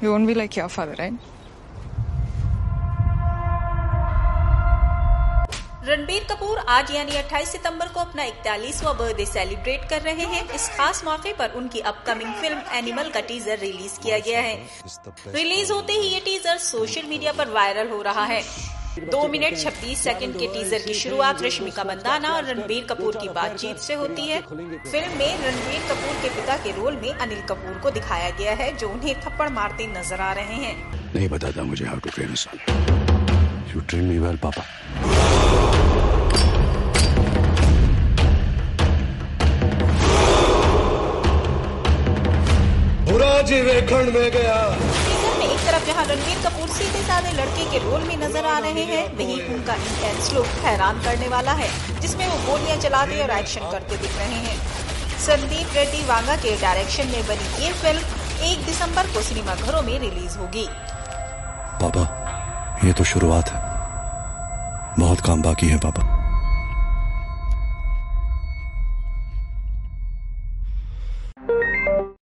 You won't be like your father, right? Ranbir Kapoor आज यानी 28 सितंबर को अपना इकतालीसवा बर्थडे सेलिब्रेट कर रहे हैं। इस खास मौके पर उनकी अपकमिंग फ़िल्म एनिमल का टीजर रिलीज़ किया गया है। रिलीज़ होते ही ये टीजर सोशल मीडिया पर वायरल हो रहा है। दो मिनट 26 सेकंड के टीजर की शुरुआत रश्मिका मंदाना और रणबीर कपूर की बातचीत से होती है। फ़िल्म में रणबीर कपूर के पिता के रोल में अनिल कपूर को दिखाया गया है जो उन्हें थप्पड़ मारते नज़र आ रहे हैं। नहीं बताता मुझे how to train you train me well पापा बुरा जी वेखंड में गया। जहाँ रणबीर कपूर सीधे साधे लड़के के रोल में नज़र आ रहे हैं। वहीं उनका इंटेंस लुक हैरान करने वाला है, जिसमें वो गोलियाँ चलाते और एक्शन करते दिख रहे हैं। संदीप रेड्डी वांगा के डायरेक्शन में बनी ये फ़िल्म एक दिसंबर को सिनेमाघरों में रिलीज़ होगी। पापा, ये तो शुरुआत है। बहुत काम बाकी है, पापा।